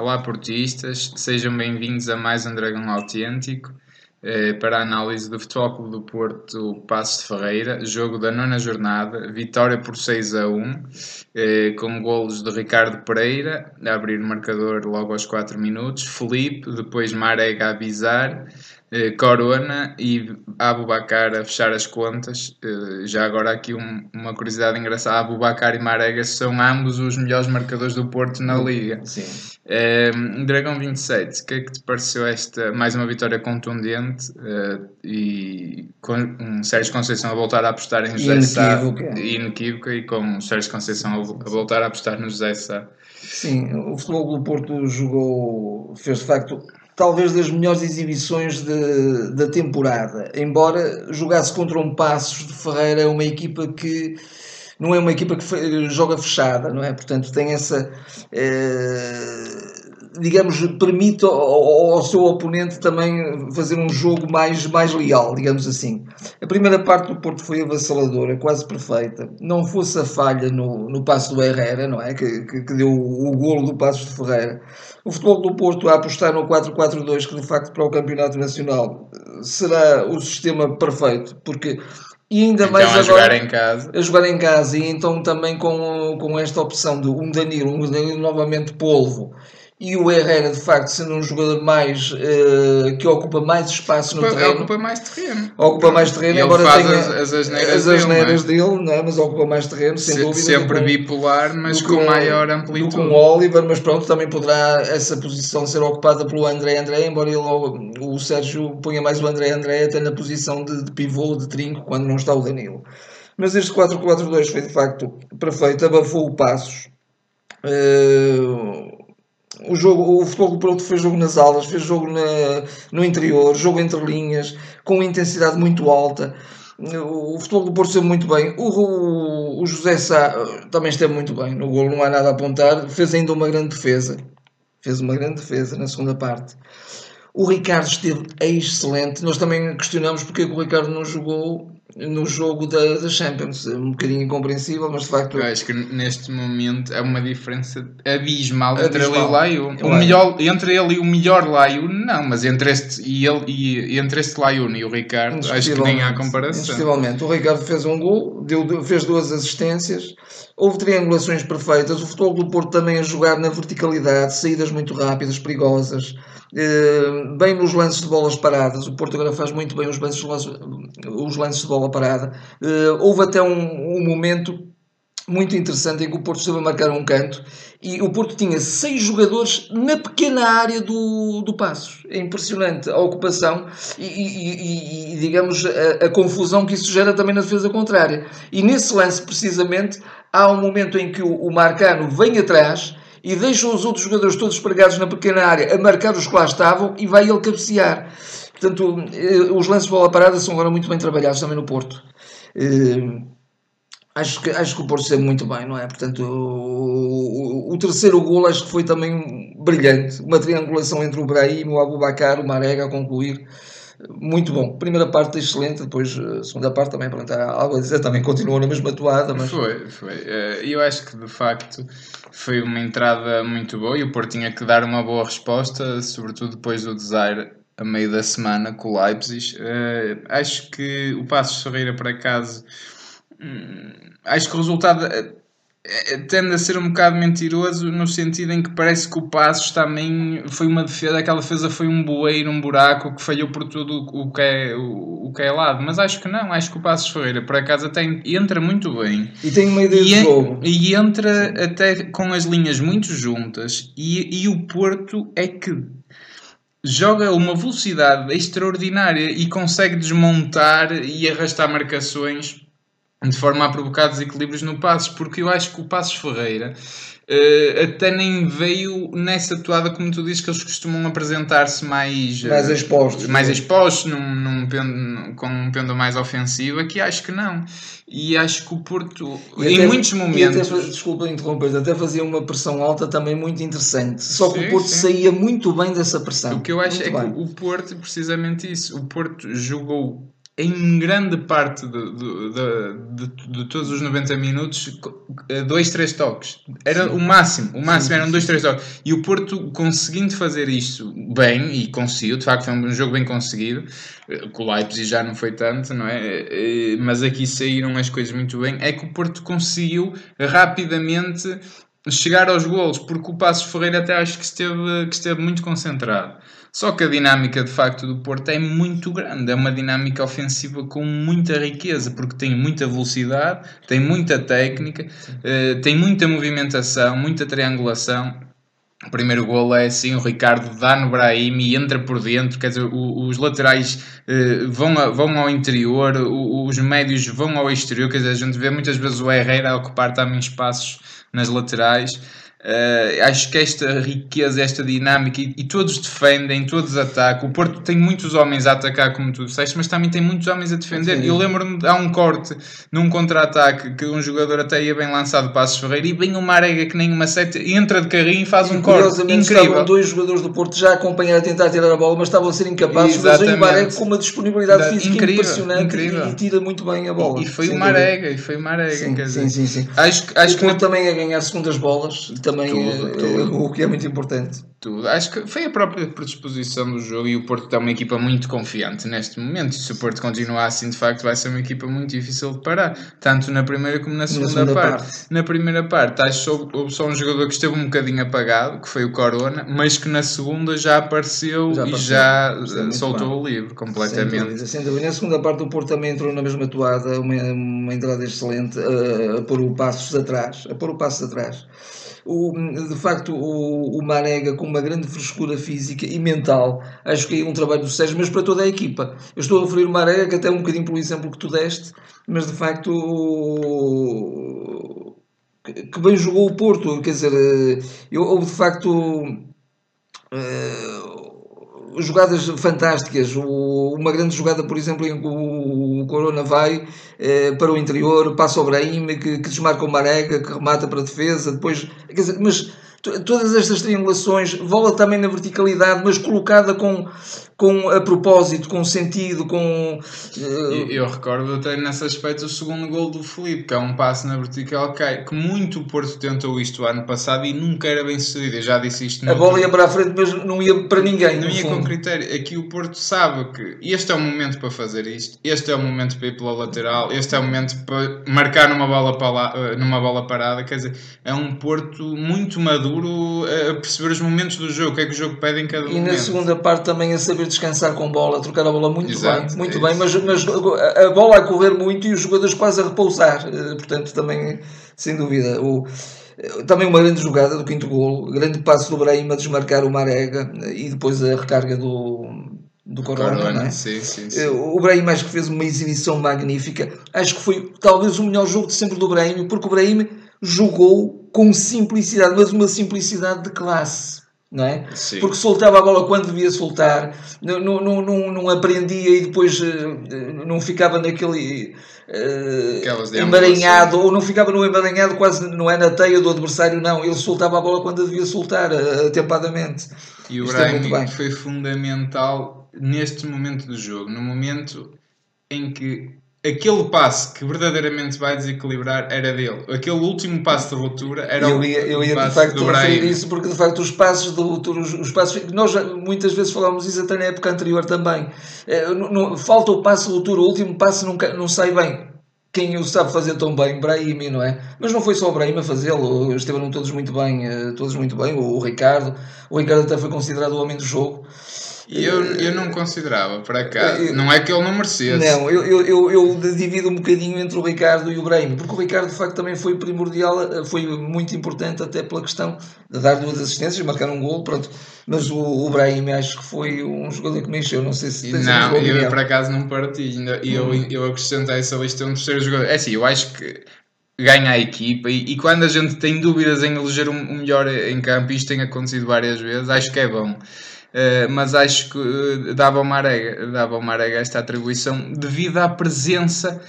Olá, portistas, sejam bem-vindos a mais um Dragão Autêntico eh, para a análise do Futebol Clube do Porto Passos de Ferreira, jogo da nona jornada, vitória por 6 a 1, eh, com golos de Ricardo Pereira, a abrir o marcador logo aos 4 minutos, Felipe, depois Marega a bizar, eh, Corona e Abubacar a fechar as contas. Eh, já agora aqui um, uma curiosidade engraçada, Abubacar e Marega são ambos os melhores marcadores do Porto na Liga. Sim. Eh, Dragão 27, o que é que te pareceu esta mais uma vitória contundente eh, e com um Sérgio Conceição a voltar a apostar em José Sá Inequívoca. e com o Sérgio Conceição a, a voltar a apostar no José Sá? Sim, o Futebol do Porto jogou, fez de facto talvez das melhores exibições de- da temporada, embora jogasse contra um Passos de Ferreira, uma equipa que não é uma equipa que joga fechada, não é? Portanto, tem essa, eh, digamos, permite ao, ao- ao seu oponente também fazer um jogo mais, mais leal, digamos assim. A primeira parte do Porto foi avassaladora, quase perfeita. Não fosse a falha no, no passo do Herrera, não é? Que, que, que deu o, o golo do passo de Ferreira. O futebol do Porto a apostar no 4-4-2, que de facto para o Campeonato Nacional eh, será o sistema perfeito, porque e ainda Então, mais a agora jogar em casa. a jogar em casa e então também com, com esta opção de um Danilo, um Danilo novamente polvo e o Herrera de facto sendo um jogador mais eh, que ocupa mais espaço no Ocupa, terreno ocupa mais terreno. ocupa mais terreno, Ele embora faz tenha as, as asneiras, as dele, asneiras não é? dele, não é? mas ocupa mais terreno, sem Se- dúvida. sempre bipolar, mas com o- maior amplitude. que um Oliver, mas pronto, também poderá essa posição ser ocupada pelo André André, embora ele, o Sérgio ponha mais o André André até na posição de, de pivô, de trinco, quando não está o Danilo. Mas este 4-4-2 foi de facto perfeito, abafou o Passos. Eh, o, jogo, o Futebol Porto fez jogo nas alas, fez jogo na- no interior, jogo entre linhas, com intensidade muito alta. O futebol do Porto esteve muito bem. O, o, o José Sá eh, também esteve muito bem. No gol não há nada a apontar. Fez ainda uma grande defesa. Fez uma grande defesa na segunda parte. O Ricardo esteve excelente. Nós também questionamos porque é o Ricardo não jogou no jogo da, da Champions. É Um bocadinho incompreensível, mas de facto. Eu acho que neste momento é uma diferença abismal, entre ele e o Abismal. Laio. O melhor, entre ele e o melhor Laio, não, mas entre este e ele e entre este Laio e o Ricardo, acho que nem há comparação. Indiscutivelmente. O Ricardo fez um gol, deu, fez duas assistências, houve triangulações perfeitas. O futebol do Porto também a jogar na verticalidade, saídas muito rápidas, perigosas, eh, bem nos lances de bolas paradas. O Porto agora faz muito bem os lances, os lances de bola parada. Eh, houve até um, um momento muito interessante em que o Porto esteve a marcar um canto e o Porto tinha seis jogadores na pequena área do, do Passos. É impressionante a ocupação e, e- e- e, digamos, a, a confusão que isso gera também na defesa contrária. E nesse lance, precisamente, há um momento em que o, o Marcano vem atrás e deixa os outros jogadores todos pregados na pequena área a marcar os que lá estavam e vai ele cabecear. Portanto, eh, os lances de bola parada são agora muito bem trabalhados também no Porto. Eh, Acho que, acho que o Porto esteve muito bem, não é? Portanto, o, o- o terceiro gol acho que foi também brilhante. Uma triangulação entre o Brahim, o Abubacar, o Marega a concluir. Muito bom. Primeira parte excelente, depois a segunda parte também, pronto, há algo a dizer, também continuou na mesma toada, mas Foi, foi. Eh, Eu acho que de facto foi uma entrada muito boa e o Porto tinha que dar uma boa resposta, sobretudo depois do desire a meio da semana com o Leipzig. Eh, acho que o Passos Ferreira, por acaso, hum, acho que o resultado eh, eh, tende a ser um bocado mentiroso no sentido em que parece que o Passos também foi uma defesa, aquela defesa foi um bueiro, um buraco que falhou por tudo o que é, o, o que é lado, mas acho que não, acho que o Passos Ferreira por acaso até entra muito bem e tem uma ideia e, de jogo. e entra até com as linhas muito juntas e, e o Porto é que joga uma velocidade extraordinária e consegue desmontar e arrastar marcações de forma a provocar desequilíbrios no Passos, porque eu acho que o Passos Ferreira eh, até nem veio nessa toada, como tu dizes, que eles costumam apresentar-se mais, Mais eh, expostos. mais expostos, num, num pendo- com um pendo mais ofensivo. Aqui acho que não. E acho que o Porto, E em até- muitos momentos. até desculpa interromper, até fazia uma pressão alta também muito interessante. Só que Sim, o Porto sim. saía muito bem dessa pressão. O que eu acho Muito é bem. que o Porto, precisamente isso, o Porto jogou em grande parte de, de, de, de, todos os 90 minutos, eh, dois, três toques. Era Sim. o máximo, o máximo Sim. eram dois, três toques. E o Porto conseguindo fazer isto bem, e conseguiu, de facto foi um jogo bem conseguido, eh, com o Leipzig já não foi tanto, não é? Eh, mas aqui saíram as coisas muito bem, é que o Porto conseguiu rapidamente chegar aos golos, porque o Passos Ferreira até acho que esteve, que esteve muito concentrado. Só que a dinâmica de facto do Porto é muito grande, é uma dinâmica ofensiva com muita riqueza, porque tem muita velocidade, tem muita técnica, uh, tem muita movimentação, muita triangulação. O primeiro gol é assim, o Ricardo dá no Brahim e entra por dentro, quer dizer, os laterais uh, vão, a, vão ao interior, os médios vão ao exterior, quer dizer, a gente vê muitas vezes o Herrera ocupar também espaços nas laterais. Uh, acho que esta riqueza, esta dinâmica, e, e, todos defendem, todos atacam. O Porto tem muitos homens a atacar, como tu disseste, mas também tem muitos homens a defender. Sim. Eu lembro-me, há um corte num contra-ataque que um jogador até ia bem lançado Passos Ferreira e vem uma arega que nem uma seta, entra de carrinho e faz e, um corte. Incrível. Estavam dois jogadores do Porto já a acompanhar a tentar tirar a bola, mas estavam a ser incapazes. Exatamente. Mas o Marega com uma disponibilidade da, física incrível, impressionante incrível. E, e, tira muito bem a bola. E, foi uma arega, e foi uma arega. Sim, sim, sim, sim. Acho, acho o Porto que também a ganhar segundas bolas, também tudo, tudo. Eh, o que é muito importante. Tudo. Acho que foi a própria predisposição do jogo e o Porto está uma equipa muito confiante neste momento. E se o Porto continuar assim, de facto, vai ser uma equipa muito difícil de parar, tanto na primeira como na segunda, na segunda parte. parte. Na primeira parte, acho que houve só um jogador que esteve um bocadinho apagado, que foi o Corona, mas que na segunda já apareceu, já apareceu. e já é soltou o livro completamente. Sem dúvida, sem dúvida. Na segunda parte, o Porto também entrou na mesma toada, uma, uma entrada excelente, a, a pôr o passos atrás, a pôr o passos atrás. O, de facto, o, o Marega com uma grande frescura física e mental, acho que é um trabalho do Sérgio, mas para toda a equipa. Eu estou a referir o Marega, que até é um bocadinho pelo exemplo que tu deste, mas de facto que bem jogou o Porto, quer dizer, eh, eu, houve de facto uh, jogadas fantásticas. O, uma grande jogada, por exemplo, em que o, o Corona vai eh, para o interior, passa o Brahim, que, que desmarca o Marega, que remata para a defesa, depois. Dizer, mas todas estas triangulações, bola também na verticalidade, mas colocada com, com a propósito, com sentido, com. Uh... Eu, eu, recordo até nesse aspecto o segundo gol do Felipe, que é um passe na vertical que, que muito o Porto tentou isto ano passado e nunca era bem sucedido. Eu já disse isto. A bola ia para a frente, mas não ia para ninguém. Não ia fundo. com critério. Aqui o Porto sabe que este é o momento para fazer isto, este é o momento para ir pela lateral, este é o momento para marcar numa bola, para lá, eh, numa bola parada. Quer dizer, é um Porto muito maduro maduro a perceber os momentos do jogo, o que é que o jogo pede em cada e momento. E na segunda parte também a saber descansar com bola, a trocar a bola muito Exato, bem, muito é bem, mas, mas a bola a correr muito e os jogadores quase a repousar, eh, portanto também, sem dúvida, o, também uma grande jogada do quinto golo, grande passo do Brahim a desmarcar o Marega e depois a recarga do, do Corona, Corona é? sim, sim, sim. O Brahim acho que fez uma exibição magnífica. Acho que foi talvez o melhor jogo de sempre do Brahim, porque o Brahim jogou com simplicidade, mas uma simplicidade de classe. Não é? Sim. Porque soltava a bola quando devia soltar, não, não, não, não aprendia e depois uh, não ficava naquele uh, emaranhado, ou não ficava no emaranhado quase não é na teia do adversário, não. Ele soltava a bola quando devia soltar, uh, atempadamente. E o Brahim foi fundamental neste momento do jogo, no momento em que aquele passe que verdadeiramente vai desequilibrar era dele. Aquele último passe de ruptura era eu ia, eu ia de facto referir isso porque de facto os passos de ruptura, os, os passos, nós muitas vezes falámos isso até na época anterior também. É, falta o passo de ruptura, o último passo não, não sai bem. Quem o sabe fazer tão bem, Brahim, não é? Mas não foi só o Brahim a fazê-lo, estiveram todos muito bem, eh, todos muito bem, o, o Ricardo, o Ricardo até foi considerado o homem do jogo. Eu, eu não considerava, para cá. não é que ele não merecesse. Não, eu, eu, eu, eu, divido um bocadinho entre o Ricardo e o Brahim, porque o Ricardo de facto também foi primordial, foi muito importante até pela questão de dar duas assistências, marcar um gol, pronto. Mas o, o Brahim acho que foi um jogador que me encheu, não sei se tens Não, eu por acaso não partilho, e eu, hum. eu acrescento a essa lista um terceiro jogador. É assim, eu acho que ganha a equipa e, e, quando a gente tem dúvidas em eleger um, um melhor em campo, isto tem acontecido várias vezes, acho que é bom. Uh, mas acho que uh, dava ao Marega, dava ao Marega esta atribuição devido à presença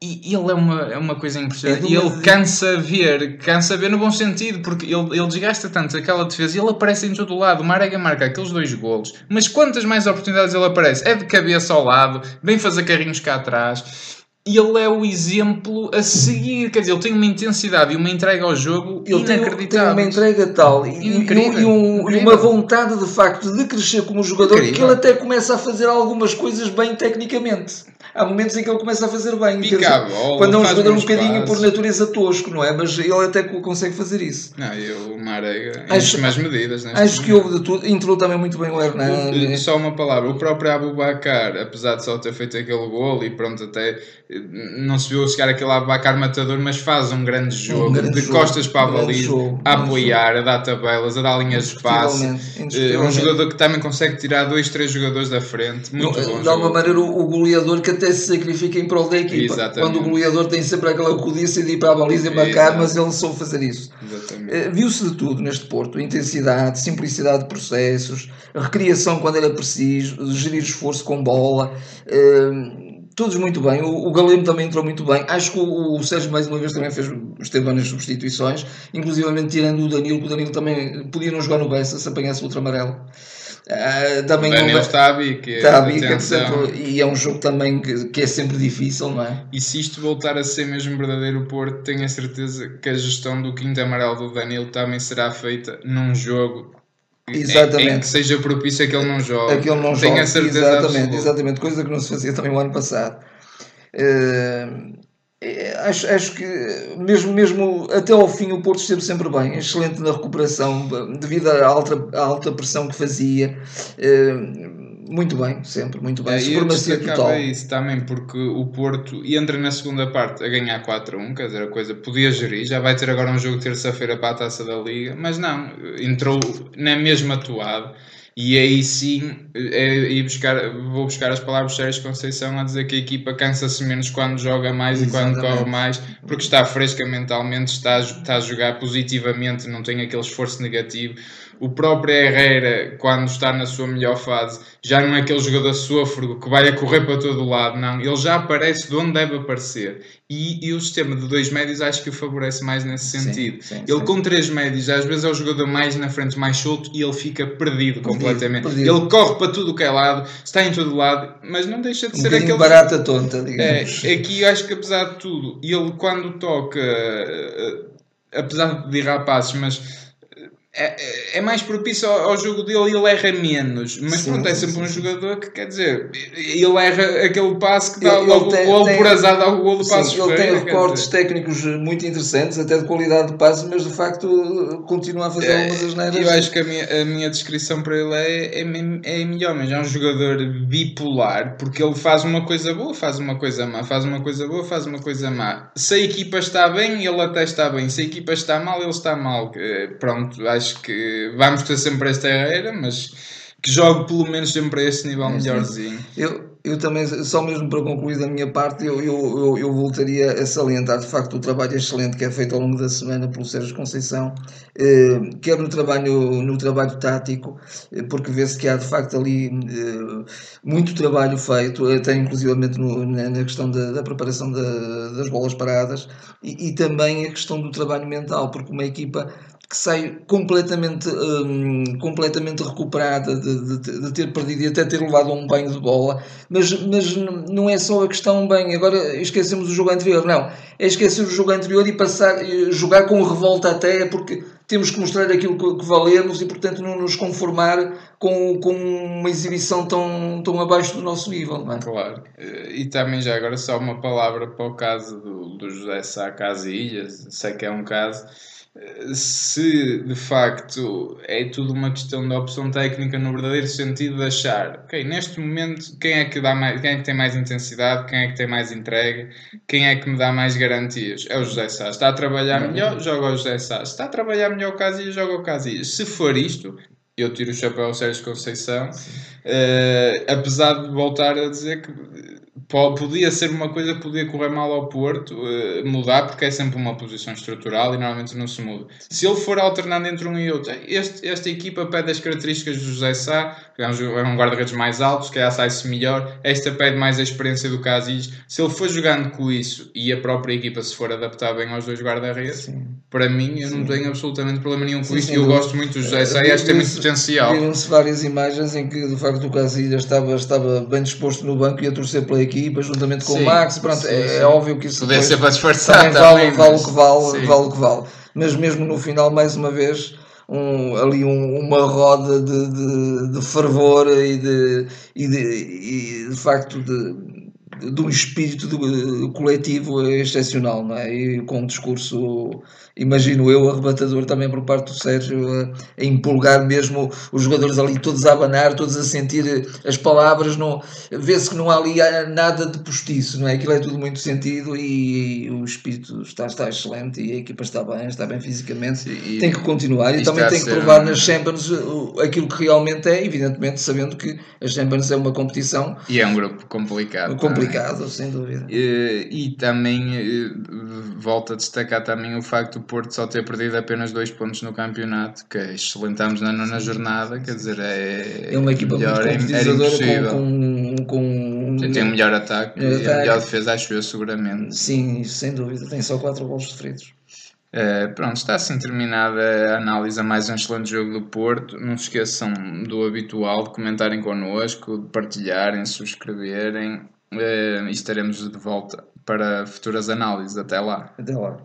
E ele é uma, é uma coisa impressionante. É E uma ele cansa ver, cansa ver no bom sentido, porque ele, ele desgasta tanto aquela defesa e ele aparece em todo o lado. O Marega marca aqueles dois golos, mas quantas mais oportunidades ele aparece? É de cabeça ao lado, vem fazer carrinhos cá atrás. E ele é o exemplo a seguir. Quer dizer, ele tem uma intensidade e uma entrega ao jogo Ele tem, tem inacreditável. uma entrega tal e, e- Incrível, e um- e uma vontade de facto de crescer como jogador que Incrível. ele até começa a fazer algumas coisas bem tecnicamente. Há momentos em que ele começa a fazer bem. Pica bola, quando é um jogador um bocadinho por natureza tosco, não é? Mas ele até co- consegue fazer isso. Não, e o Marega, Acho- em mais medidas. neste Acho que momento. houve de tudo. Entrou também muito bem o Hernandes. Só uma palavra, o próprio Abubacar, apesar de só ter feito aquele gol e pronto, até não se viu chegar aquele Abubacar matador, mas faz um grande jogo, grande de jogo, costas para a um baliza, jogo, a um apoiar, a dar tabelas, a dar linhas de passe. Eh, É um jogador que também consegue tirar dois, três jogadores da frente. Muito bom. de alguma maneira o, o goleador que até se sacrifica em prol da equipa. Exatamente. Quando o goleador tem sempre aquela codiça de ir para a baliza e marcar, mas ele soube fazer isso. Exatamente. Eh, Viu-se de tudo neste Porto: intensidade, simplicidade de processos, recriação quando era preciso, gerir esforço com bola. eh, todos muito bem. O, o Galeno também entrou muito bem. Acho que o, o Sérgio, mais uma vez, também fez, esteve bem nas substituições, inclusivamente tirando o Danilo, que o Danilo também podia não jogar no Bessa se apanhasse o outro amarelo. Ah, também o Daniel está a bica, Está a bica de atenção. sempre, e é um jogo também que, que é sempre difícil, não é? E se isto voltar a ser mesmo verdadeiro Porto, tenho a certeza que a gestão do quinto amarelo do Danilo também será feita num jogo Exatamente. em que seja propício a que ele não jogue. Aquele não tenho joga. a certeza exatamente, absoluta. exatamente, coisa que não se fazia também o ano passado. Eh, acho, acho que mesmo, mesmo até ao fim o Porto esteve sempre bem, excelente na recuperação, devido à alta, à alta pressão que fazia. Eh, muito bem, sempre, muito bem. É, Supremacia total. isso também, porque o Porto entra na segunda parte a ganhar 4-1, quer dizer, a coisa podia gerir, já vai ter agora um jogo terça-feira para a taça da Liga, mas não, entrou na mesma atuada. E aí sim, é ir buscar, vou buscar as palavras de Sérgio Conceição a dizer que a equipa cansa-se menos quando joga mais e quando Exatamente. corre mais, porque está fresca mentalmente, está está a jogar positivamente, não tem aquele esforço negativo. O próprio Herrera, quando está na sua melhor fase, já não é aquele jogador sôfrego que vai a correr para todo o lado, não. Ele já aparece de onde deve aparecer. E, e o sistema de dois médios acho que o favorece mais nesse Sim, sentido. sim, ele sim. com três médios, às vezes é o jogador mais na frente, mais solto, e ele fica perdido, completamente. perdido. Ele corre para tudo o que é lado, está em todo lado, mas não deixa de Um ser aquele barata tonta, é, digamos. aqui eu acho que apesar de tudo, ele quando toca, eh, apesar de errar passos, mas é, é mais propício ao, ao jogo dele e ele erra menos. Mas Sim, pronto, é sempre sim, um jogador que quer dizer, ele erra aquele passe que dá Ele- ele logo tem- o gol tem- por azar, dá o gol do Sim, passo ele tem recortes dizer. técnicos muito interessantes, até de qualidade de passe, mas de facto continua a fazer algumas asneiras. Eu acho que a minha, a minha descrição para ele é, é, é melhor, mas é um jogador bipolar, porque ele faz uma coisa boa, faz uma coisa má, faz uma coisa boa, faz uma coisa má. Se a equipa está bem, ele até está bem. Se a equipa está mal, ele está mal. Eh, Pronto, acho que vamos ter sempre esta era, mas que jogue pelo menos sempre a esse nível melhorzinho. Eu, eu também, só mesmo para concluir da minha parte, eu, eu, eu, eu voltaria a salientar de facto o trabalho excelente que é feito ao longo da semana pelo Sérgio Conceição, eh, quer no trabalho, no trabalho tático, eh, porque vê-se que há de facto ali eh, muito trabalho feito, até inclusivamente no, na, na questão da, da preparação da- das bolas paradas, e, e também a questão do trabalho mental, porque uma equipa que sai completamente, hum, completamente recuperada de, de- de ter perdido e até ter levado um banho de bola, mas, mas não é só a questão bem, agora esquecemos o jogo anterior, não, é esquecer o jogo anterior e passar, jogar com revolta até, porque temos que mostrar aquilo que, que valemos e portanto não nos conformar com, com uma exibição tão, tão abaixo do nosso nível, não é? Claro. E também já agora só uma palavra para o caso do, do José Sá Casillas, sei que é um caso. Se de facto é tudo uma questão da opção técnica no verdadeiro sentido de achar, ok, neste momento quem é que dá mais, quem é que tem mais intensidade, quem é que tem mais entrega, quem é que me dá mais garantias? É o José Sá. Está a trabalhar melhor, joga o José Sá. Está a trabalhar melhor o Casillas, joga o Casillas. Se for isto, eu tiro o chapéu ao Sérgio Conceição, eh, apesar de voltar a dizer que podia ser uma coisa que podia correr mal ao Porto, uh, mudar, porque é sempre uma posição estrutural e normalmente não se muda. Se ele for alternando entre um e outro, este, esta equipa pede as características do José Sá, que é um, é guarda-redes mais altos, que é sai-se melhor, esta pede mais a experiência do Casis. Se ele for jogando com isso e a própria equipa se for adaptar bem aos dois guarda-redes, para mim eu sim. não tenho absolutamente problema nenhum com isso e eu gosto muito do José Sá e acho que tem muito potencial. Viram-se várias imagens em que de facto o Casilhas estava, estava bem disposto no banco e a torcer pela equipa, juntamente com sim, o Max. Pronto, sim, é, sim. é, óbvio que isso Podia ser para disfarçar também, também vale, mas... vale o que vale, vale o que vale. Mas mesmo no final, mais uma vez, um, ali um, uma roda de, de, de, fervor e de, e de, e de facto de, de um espírito de, coletivo excepcional, não é? E com um discurso imagino eu, arrebatador também por parte do Sérgio, a, a empolgar mesmo os jogadores ali todos a abanar, todos a sentir as palavras, não, vê-se que não há ali nada de postiço, não é? Aquilo é tudo muito sentido e, e o espírito está, está excelente e a equipa está bem, está bem fisicamente, e, tem que continuar e também tem que provar nas Champions aquilo que realmente é, evidentemente sabendo que a Champions é uma competição e é um grupo complicado. Complicado, também. sem dúvida. E, e também eh, volto a destacar também o facto Porto só ter perdido apenas dois pontos no campeonato, que é excelentamos na nona jornada, quer dizer, é, é uma equipa melhor, muito competidora com, com, com tem o melhor ataque e a melhor defesa, acho eu, seguramente. Sim, sem dúvida, tem só quatro gols sofridos. Uh, pronto, está assim terminada a análise a mais um excelente jogo do Porto. Não se esqueçam do habitual, de comentarem connosco, de partilharem, subscreverem e estaremos de volta para futuras análises. Até lá. Até lá.